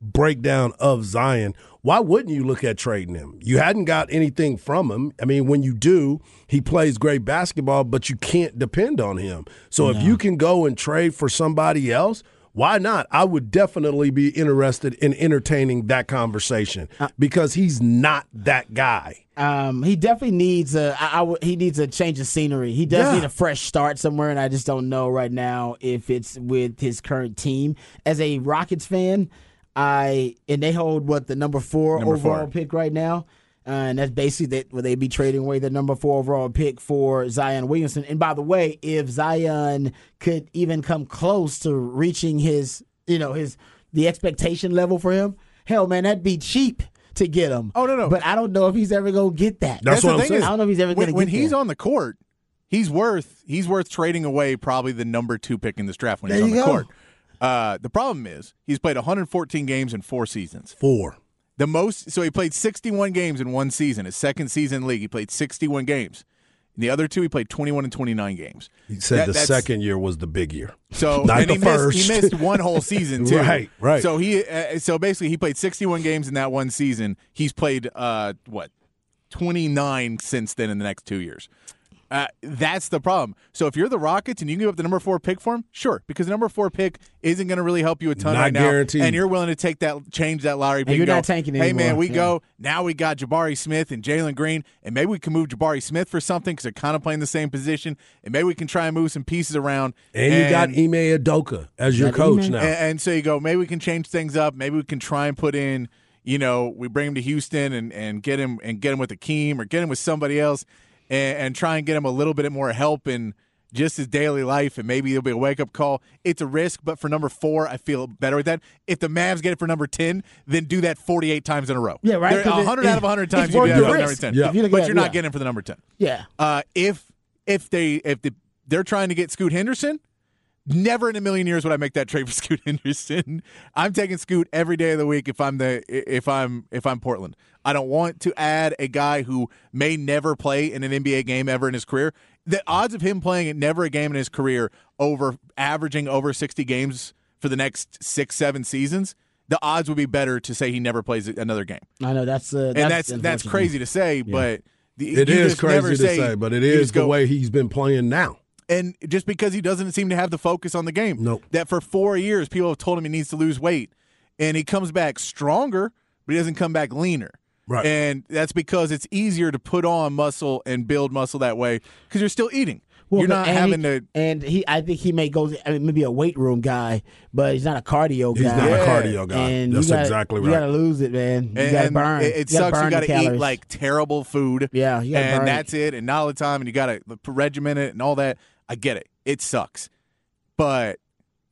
breakdown of Zion, why wouldn't you look at trading him? You hadn't got anything from him. I mean, when you do, he plays great basketball, but you can't depend on him. So no. if you can go and trade for somebody else, why not? I would definitely be interested in entertaining that conversation uh, because he's not that guy. Um, he definitely needs a. I, I, he needs a change of scenery. He does yeah. need a fresh start somewhere, and I just don't know right now if it's with his current team. As a Rockets fan, I and they hold what the number four number overall four. pick right now. Uh, and that's basically that where they be trading away the number four overall pick for Zion Williamson. And by the way, if Zion could even come close to reaching his, you know, his the expectation level for him, hell man, that'd be cheap to get him. Oh no, no. But I don't know if he's ever gonna get that. That's, That's what I'm saying. I don't know if he's ever when, gonna get that. when he's that. on the court. He's worth he's worth trading away probably the number two pick in this draft when there he's on the go. court. Uh, the problem is he's played 114 games in four seasons. Four. The most, so he played 61 games in one season. His second season league, he played 61 games. In the other two, he played 21 and 29 games. He said that, the second year was the big year. So Not and the he first. missed he missed one whole season too. right, right. So he uh, so basically he played 61 games in that one season. He's played uh what 29 since then in the next two years. Uh, that's the problem. So if you're the Rockets and you can give up the number four pick for him, sure, because the number four pick isn't going to really help you a ton not right guaranteed. now, and you're willing to take that, change that lottery pick. And you're go, not tanking Hey anymore. man, we Yeah. go now. We got Jabari Smith and Jalen Green, and maybe we can move Jabari Smith for something because they're kind of playing the same position, and maybe we can try and move some pieces around. And, you got Ime Udoka as your coach Ime? now. And, and so you go, maybe we can change things up. Maybe we can try and put in, you know, we bring him to Houston and, and get him and get him with Akeem or get him with somebody else and, and try and get him a little bit more help in just his daily life and maybe it'll be a wake up call. It's a risk, but for number four, I feel better with that. If the Mavs get it for number 10, then do that 48 times in a row. Yeah, right, it- 100 out of 100 times you do that for number 10. Yeah. You But at you're not yeah. getting him for the number 10. Yeah. Uh, if if they if the, they're trying to get Scoot Henderson, Never in a million years would I make that trade for Scoot Henderson. I'm taking Scoot every day of the week if I'm the if I'm if I'm Portland. I don't want to add a guy who may never play in an NBA game ever in his career. The odds of him playing never a game in his career over averaging over 60 games for the next 6 7 seasons, the odds would be better to say he never plays another game. I know that's uh, And that's that's, crazy to say, but the, It you is just never crazy to say, but it you is just the go- way he's been playing now. And just because he doesn't seem to have the focus on the game. Nope. That for four years, people have told him he needs to lose weight, and he comes back stronger, but he doesn't come back leaner. Right. And that's because it's easier to put on muscle and build muscle that way because you're still eating. you're not having he, to. And he, I think he may go. I mean, maybe a weight room guy, but he's not a cardio guy. He's not Yeah. a cardio guy. And That's you gotta, exactly right. You got to lose it, man. You got to burn. it, it you sucks. burn You got to eat like terrible food. Yeah, you gotta burn and it. that's it. And not all the time, and you got to regiment it and all that. I get it. It sucks, but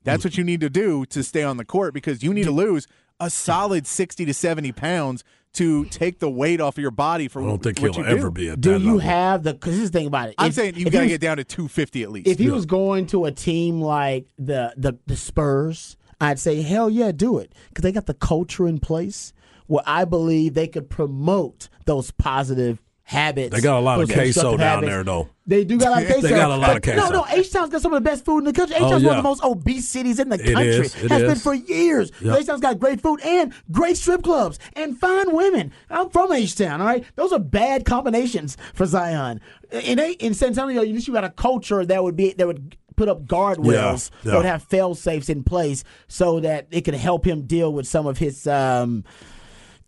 that's what you need to do to stay on the court because you need to lose a solid sixty to seventy pounds to take the weight off of your body for I don't think he'll you do. ever be at Do that you level. have the? Because this is the thing about it. I'm If- saying you if got to get down to two fifty at least. If he was going to a team like the the, the Spurs, I'd say hell yeah, do it because they got the culture in place where I believe they could promote those positive habits. They got a lot of queso down habits. there, though. They do got a lot of queso. They got a lot of But No, no, H Town's got some of the best food in the country. H Town's Oh, one yeah. of the most obese cities in the It country. is. It Has been for years. Yep. H Town's got great food and great strip clubs and fine women. I'm from H Town, all right? Those are bad combinations for Zion. In, in San Antonio, you you got a culture that would be that would put up guardrails Yeah, that would have fail safes in place so that it could help him deal with some of his um,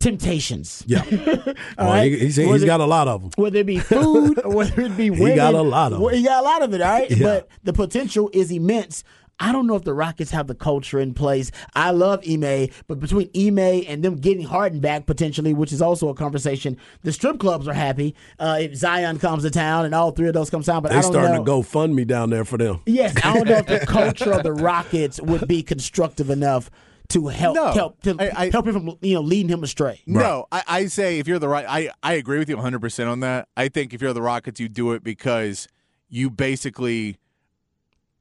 temptations. Yeah. All Well, right? he, he's, he's got a lot of them. whether it be food or whether it be women. he got a lot of it. He got a lot of it, all right? Yeah. But the potential is immense. I don't know if the Rockets have the culture in place. I love Ime, but between Ime and them getting Harden back potentially, which is also a conversation, the strip clubs are happy uh, if Zion comes to town and all three of those come down. But They I don't starting know. to go fund me down there for them. Yes, I don't know if the culture of the Rockets would be constructive enough to help No. help to I- I- help him from you know leading him astray. No, I, I say if you're the right, I, I agree with you 100 percent on that. I think if you're the Rockets, you do it because you basically,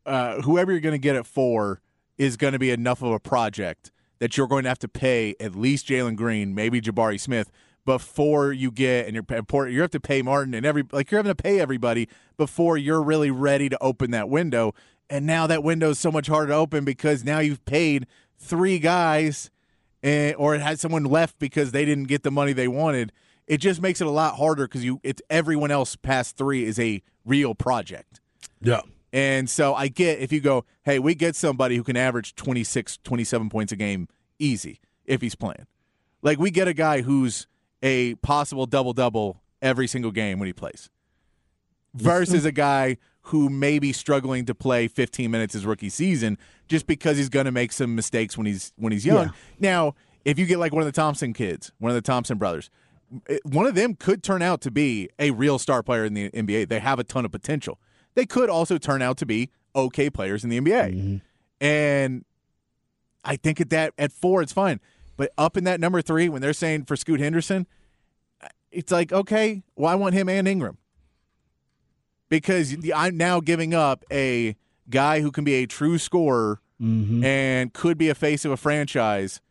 uh, whoever you're going to get it for is going to be enough of a project that you're going to have to pay at least Jalen Green, maybe Jabari Smith, before you get and you're important. You have to pay Martin and every like you're having to pay everybody before you're really ready to open that window. And now that window is so much harder to open because now you've paid three guys and, or it had someone left because they didn't get the money they wanted. It just makes it a lot harder because you it's everyone else past three is a real project. Yeah. And so I get if you go, hey, we get somebody who can average 26, 27 points a game easy if he's playing. Like we get a guy who's a possible double double every single game when he plays versus a guy who may be struggling to play 15 minutes his rookie season just because he's going to make some mistakes when he's when he's young. Yeah. Now, if you get like one of the Thompson kids, one of the Thompson brothers, eh, one of them could turn out to be a real star player in the NBA. They have a ton of potential. They could also turn out to be okay players in the NBA. Mm-hmm. And I think at that at 4 it's fine. But up in that number 3 when they're saying for Scoot Henderson, eh, it's like, okay, well I want him and Ingram because I'm now giving up a guy who can be a true scorer Mm-hmm. and could be a face of a franchise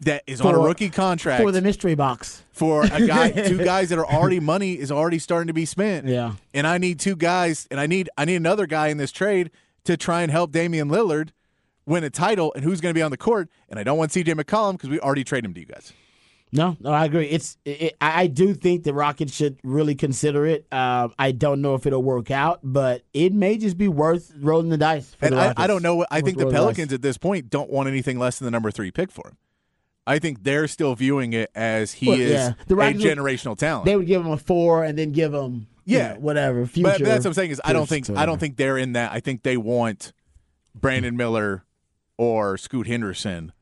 that is on a rookie contract For the mystery box. for a guy, two guys that are already money is already starting to be spent. Yeah. and I need two guys, and I need I need another guy in this trade to try and help Damian Lillard win a title. And who's going to be on the court? And I don't want C.J. McCollum because we already traded him to you guys. No, no, I agree. It's it, I I do think the Rockets should really consider it. Um, I don't know if it'll work out, but it may just be worth rolling the dice. For And the I, I don't know. what I Worth think the. Pelicans at this point don't want anything less than the number three pick for him. I think they're still viewing it as he Well, is yeah. The a Rockets would- generational talent. They would give him a four and then give him you Yeah. know, whatever future. But, but that's what I'm saying is I don't think I don't think they're in that. I think they want Brandon Miller or Scoot Henderson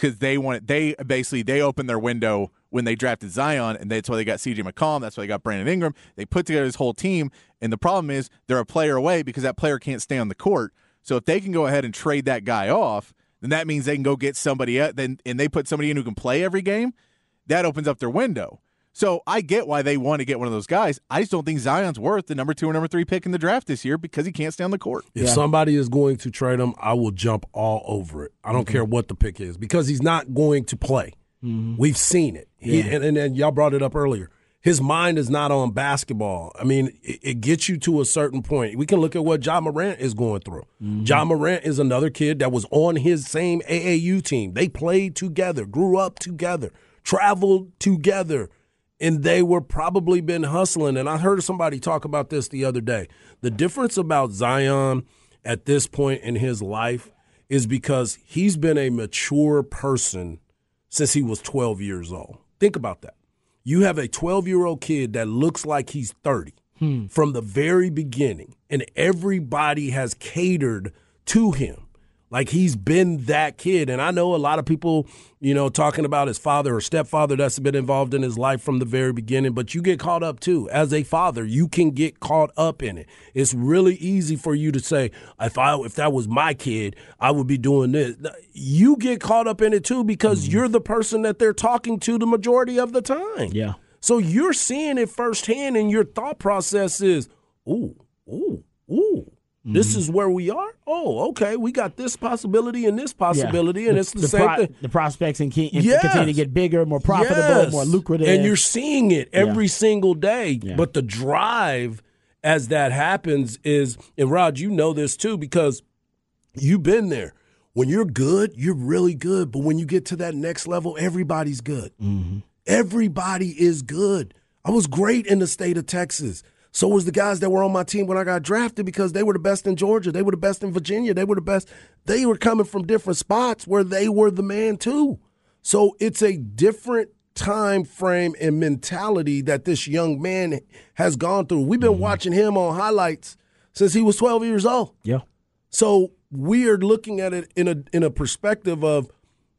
because they want they basically they opened their window when they drafted Zion and that's why they got CJ McCollum. That's why they got Brandon Ingram. They put together this whole team, and the problem is they're a player away because that player can't stay on the court. So if they can go ahead and trade that guy off, then that means they can go get somebody. Then and they put somebody in who can play every game. That opens up their window. So I get why they want to get one of those guys. I just don't think Zion's worth the number two or number three pick in the draft this year because he can't stay on the court. If somebody is going to trade him, I will jump all over it. I don't Mm-hmm. care what the pick is because he's not going to play. We've seen it. He, Yeah. and, and, and y'all brought it up earlier. His mind is not on basketball. I mean, it, it gets you to a certain point. We can look at what Ja Morant is going through. Ja Morant is another kid that was on his same AAU team. They played together, grew up together, traveled together and they were probably been hustling. And I heard somebody talk about this the other day. The difference about Zion at this point in his life is because he's been a mature person since he was 12 years old. Think about that. You have a 12 year old kid that looks like he's 30 hmm. from the very beginning, and everybody has catered to him. Like he's been that kid. And I know a lot of people, you know, talking about his father or stepfather that's been involved in his life from the very beginning, but you get caught up too. As a father, you can get caught up in it. It's really easy for you to say, if I if that was my kid, I would be doing this. You get caught up in it too because mm-hmm. you're the person that they're talking to the majority of the time. Yeah. So you're seeing it firsthand, and your thought process is, ooh, ooh, ooh. This Mm-hmm. is where we are. Oh, okay. We got this possibility and this possibility, and it's the, the, same pro- thing. the prospects and, and Yes. continue to get bigger, more profitable, Yes. more lucrative. and you're seeing it every single day. Yeah. But the drive as that happens is, and Rod, you know this too because you've been there. When you're good, you're really good. But when you get to that next level, everybody's good. Mm-hmm. Everybody is good. I was great in the state of Texas. So was the guys that were on my team when I got drafted because they were the best in Georgia. They were the best in Virginia. They were the best. They were coming from different spots where they were the man too. So it's a different time frame and mentality that this young man has gone through. We've been mm-hmm. watching him on highlights since he was 12 years old. yeah. So we are looking at it in a in a perspective of,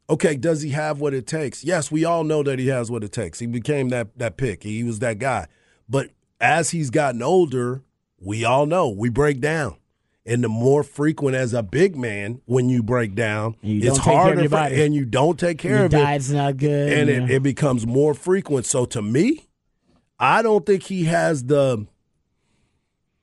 okay, does he have what it takes? Yes, we all know that he has what it takes. He became that that pick. He was that guy. But as he's gotten older, we all know we break down. And the more frequent as a big man, when you break down, You it's don't take care of harder for- and you don't take care Your of it diet's not good. and it, it becomes more frequent. So to me, I don't think he has the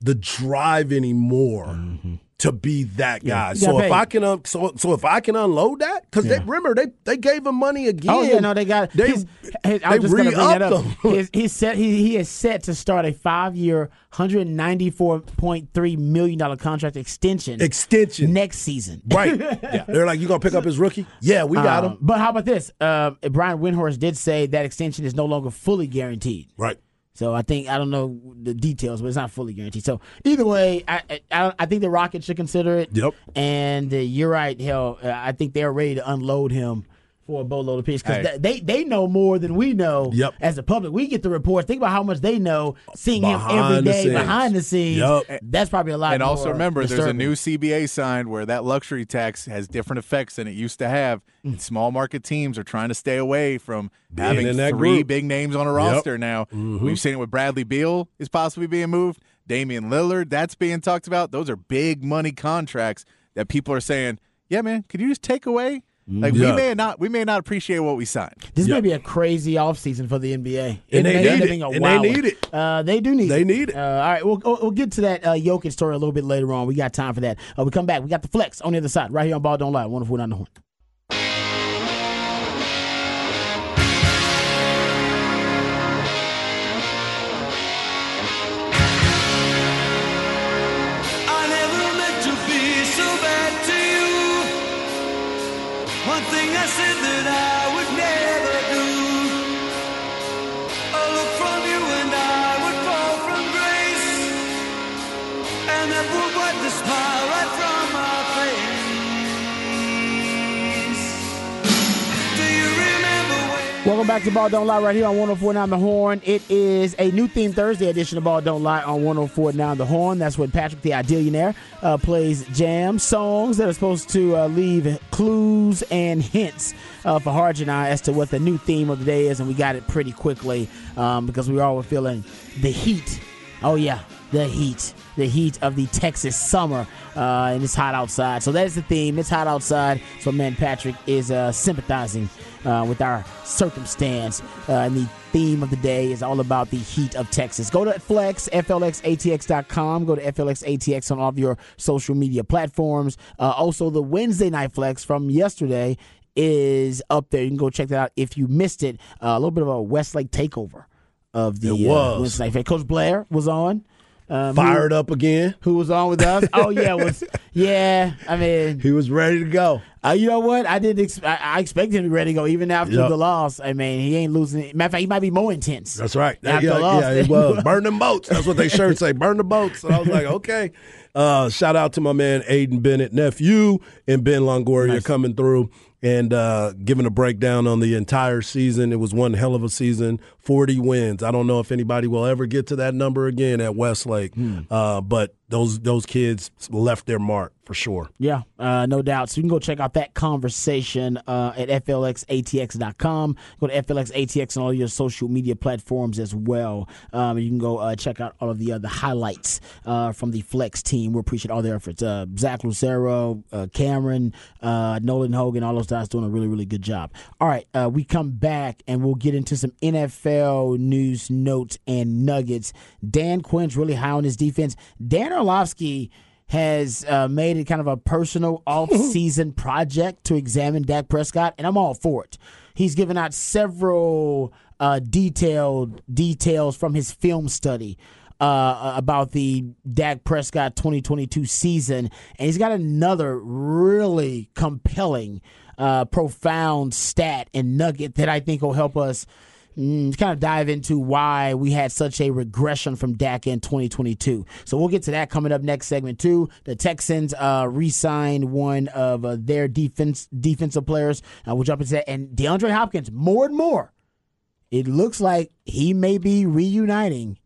the drive anymore mm-hmm. To be that guy. You So if pay. I can un- so so if I can unload that because they Yeah. remember they they gave him money again. Oh yeah, no, they got. they his, his, they just to bring that up. His, he's set. He, he is set to start a five-year, hundred ninety-four point three million dollar contract extension extension. next season. Right. yeah. They're like, you gonna pick up his rookie? Yeah, we got Um, him. But how about this? Uh, Brian Windhorst did say that extension is no longer fully guaranteed. Right. So I think I don't know the details, but it's not fully guaranteed. So either way, I I, I- think the Rockets should consider it. Yep. And uh, you're right. Hell, uh, I think they're ready to unload him for a boatload of picks because Hey. they they know more than we know. Yep. As the public, we get the reports. Think about how much they know, seeing him every Behind the day scenes. behind the scenes. Yep. That's probably a lot. And also more remember, there's a new CBA signed where that luxury tax has different effects than it used to have. Mm. And small market teams are trying to stay away from Being having in three group. big names on a roster now. Mm-hmm. We've seen it with Bradley Beal is possibly being moved. Damian Lillard, that's being talked about. Those are big money contracts that people are saying, "Yeah, man, could you just take away?" Like Yeah. we may not, we may not appreciate what we signed. This Yep. may be a crazy offseason for the NBA. And they may need end up it. being a And they need it. Uh, they do need it. They it. need it. Uh, all right, we'll, we'll we'll get to that uh, Jokic story a little bit later on. We got time for that. Uh, we come back. We got the flex on the other side, right here on Ball Don't Lie. Wonderful down the horn. One thing I said Welcome back to Ball Don't Lie right here on 1049 The Horn. It is a new theme Thursday edition of Ball Don't Lie on 1049 The Horn. That's when Patrick the Idealionaire uh, plays jam songs that are supposed to uh, leave clues and hints uh, for Harj and I as to what the new theme of the day is. And we got it pretty quickly um, because we all were feeling the heat. Oh, yeah, the heat the heat of the Texas summer, uh, and it's hot outside. So that's the theme. It's hot outside. So man, Patrick is uh, sympathizing uh, with our circumstance. Uh, and the theme of the day is all about the heat of Texas. Go to Flex, FLXATX.com. Go to FLXATX on all of your social media platforms. Uh, also, the Wednesday Night Flex from yesterday is up there. You can go check that out if you missed it. Uh, a little bit of a Westlake takeover of the It was. Uh, Wednesday Night Flex. Coach Blair was on. Um, Fired up again. Who, who was on with us? Oh yeah, was yeah. I mean, He was ready to go. uh, you know what? I didn't. Ex- I, I expected him to be ready to go even after Yep. the loss. I mean, he ain't losing. Matter of fact, he might be more intense. That's right. After yeah, the loss. yeah, it was. Burn them boats. That's what they shirts say. Burn the boats. So I was like, okay. Uh, shout out to my man Aiden Bennett, nephew, and Ben Longoria coming through and uh, giving a breakdown on the entire season. It was one hell of a season. Forty wins. I don't know if anybody will ever get to that number again at Westlake, uh, but those those kids left their mark for sure. Yeah, uh, no doubt. So you can go check out that conversation uh, at flxatx.com. Go to flxatx on all your social media platforms as well. Um, you can go uh, check out all of the other highlights uh, from the Flex team. We appreciate all their efforts. Uh, Zach Lucero, uh, Cameron, uh, Nolan Hogan, all those guys doing a really, really good job. All right, uh, we come back and we'll get into some NFL news, notes, and nuggets. Dan Quinn's really high on his defense. Dan Orlovsky has uh, made it kind of a personal off-season project to examine Dak Prescott, and I'm all for it. He's given out several uh, detailed details from his film study uh, about the Dak Prescott 2022 season, and he's got another really compelling, uh, profound stat and nugget that I think will help us mm, kind of dive into why we had such a regression from Dak in 2022. So we'll get to that coming up next segment too. The Texans uh, re-signed one of uh, their defense defensive players. Uh, we'll jump into that. And DeAndre Hopkins, more and more, it looks like he may be reuniting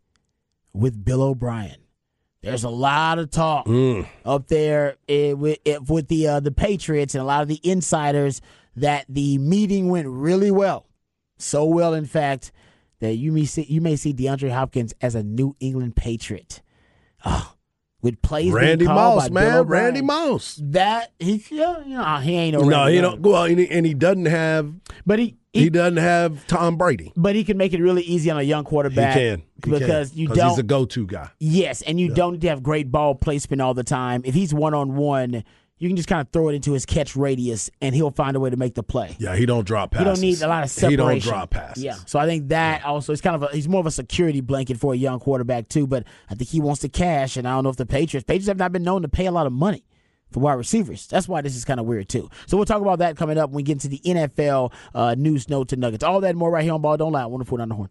with Bill O'Brien. There's a lot of talk up there eh, with, eh, with the uh, the Patriots and a lot of the insiders that the meeting went really well so well, in fact, that you may see you may see DeAndre Hopkins as a New England Patriot. Oh, with plays Randy Moss, man. Randy Moss. That he, yeah, you know, he ain't no. No, Randy he Moss. don't. Well, and he, and he doesn't have. But he, He, he, doesn't have Tom Brady. but he can make it really easy on a young He quarterback. can He because can. you don't. He's a go-to guy. Yes, and you don't have great ball placement all the time. If he's one on one, you can just kind of throw it into his catch radius, and he'll find a way to make the play. Yeah, he don't drop passes. You don't need a lot of separation. He don't drop passes. Yeah, so I think that also is kind of a, he's more of a security blanket for a young quarterback too. But I think he wants to cash, and I don't know if the Patriots Patriots have not been known to pay a lot of money for wide receivers. That's why this is kind of weird too. So we'll talk about that coming up when we get into the NFL uh, news, notes, and nuggets. All that and more right here on Ball Don't Lie. Wonderful on the horn.